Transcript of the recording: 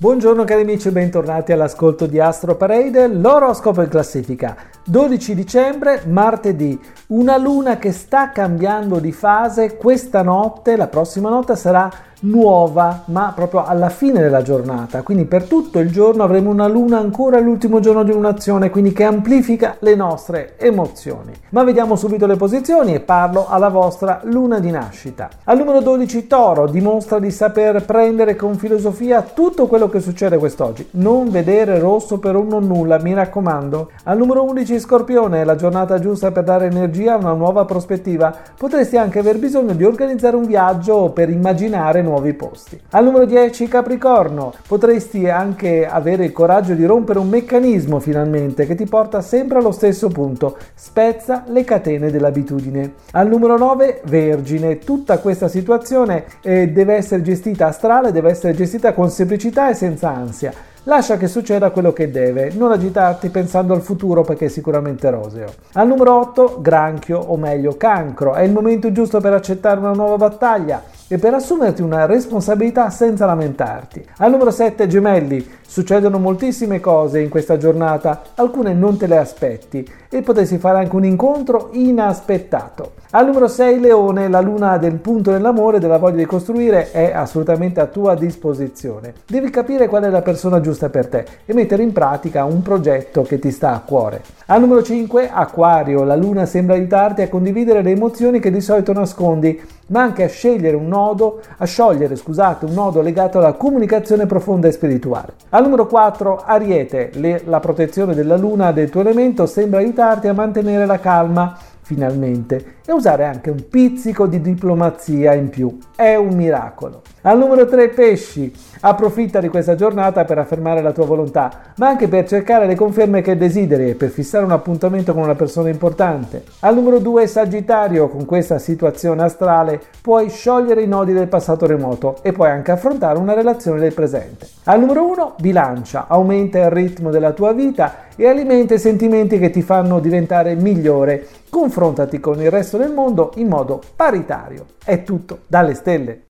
Buongiorno cari amici e bentornati all'ascolto di Astro Parade, l'oroscopo in classifica. 12 dicembre, martedì, una luna che sta cambiando di fase. Questa notte, la prossima notte sarà nuova, ma proprio alla fine della giornata. Quindi per tutto il giorno avremo una luna ancora l'ultimo giorno di lunazione, quindi che amplifica le nostre emozioni. Ma vediamo subito le posizioni e parlo alla vostra luna di nascita. Al numero 12 Toro dimostra di saper prendere con filosofia tutto quello che succede quest'oggi. Non vedere rosso per un non nulla, mi raccomando. Al numero 11 Scorpione, la giornata giusta per dare energia a una nuova prospettiva. Potresti anche aver bisogno di organizzare un viaggio per immaginare nuovi posti. Al numero 10 Capricorno, potresti anche avere il coraggio di rompere un meccanismo finalmente che ti porta sempre allo stesso punto, spezza le catene dell'abitudine. Al numero 9 Vergine, tutta questa situazione eh, deve essere gestita astrale, deve essere gestita con semplicità e senza ansia. Lascia che succeda quello che deve, non agitarti pensando al futuro perché è sicuramente roseo. Al numero 8, granchio o meglio cancro, è il momento giusto per accettare una nuova battaglia e per assumerti una responsabilità senza lamentarti. Al numero 7 gemelli, succedono moltissime cose in questa giornata, alcune non te le aspetti e potresti fare anche un incontro inaspettato. Al numero 6 leone, la luna del punto nell'amore, della voglia di costruire è assolutamente a tua disposizione. Devi capire qual è la persona giusta per te e mettere in pratica un progetto che ti sta a cuore. Al numero 5 acquario, la luna sembra aiutarti a condividere le emozioni che di solito nascondi ma anche a scegliere un nodo, a sciogliere, scusate, un nodo legato alla comunicazione profonda e spirituale. Al numero 4, Ariete, le, la protezione della luna del tuo elemento sembra aiutarti a mantenere la calma finalmente e usare anche un pizzico di diplomazia in più. È un miracolo. Al numero 3 pesci, approfitta di questa giornata per affermare la tua volontà, ma anche per cercare le conferme che desideri e per fissare un appuntamento con una persona importante. Al numero 2 sagittario, con questa situazione astrale puoi sciogliere i nodi del passato remoto e puoi anche affrontare una relazione del presente. Al numero 1 bilancia, aumenta il ritmo della tua vita e alimenta i sentimenti che ti fanno diventare migliore. Confrontati con il resto del mondo in modo paritario. È tutto dalle stelle.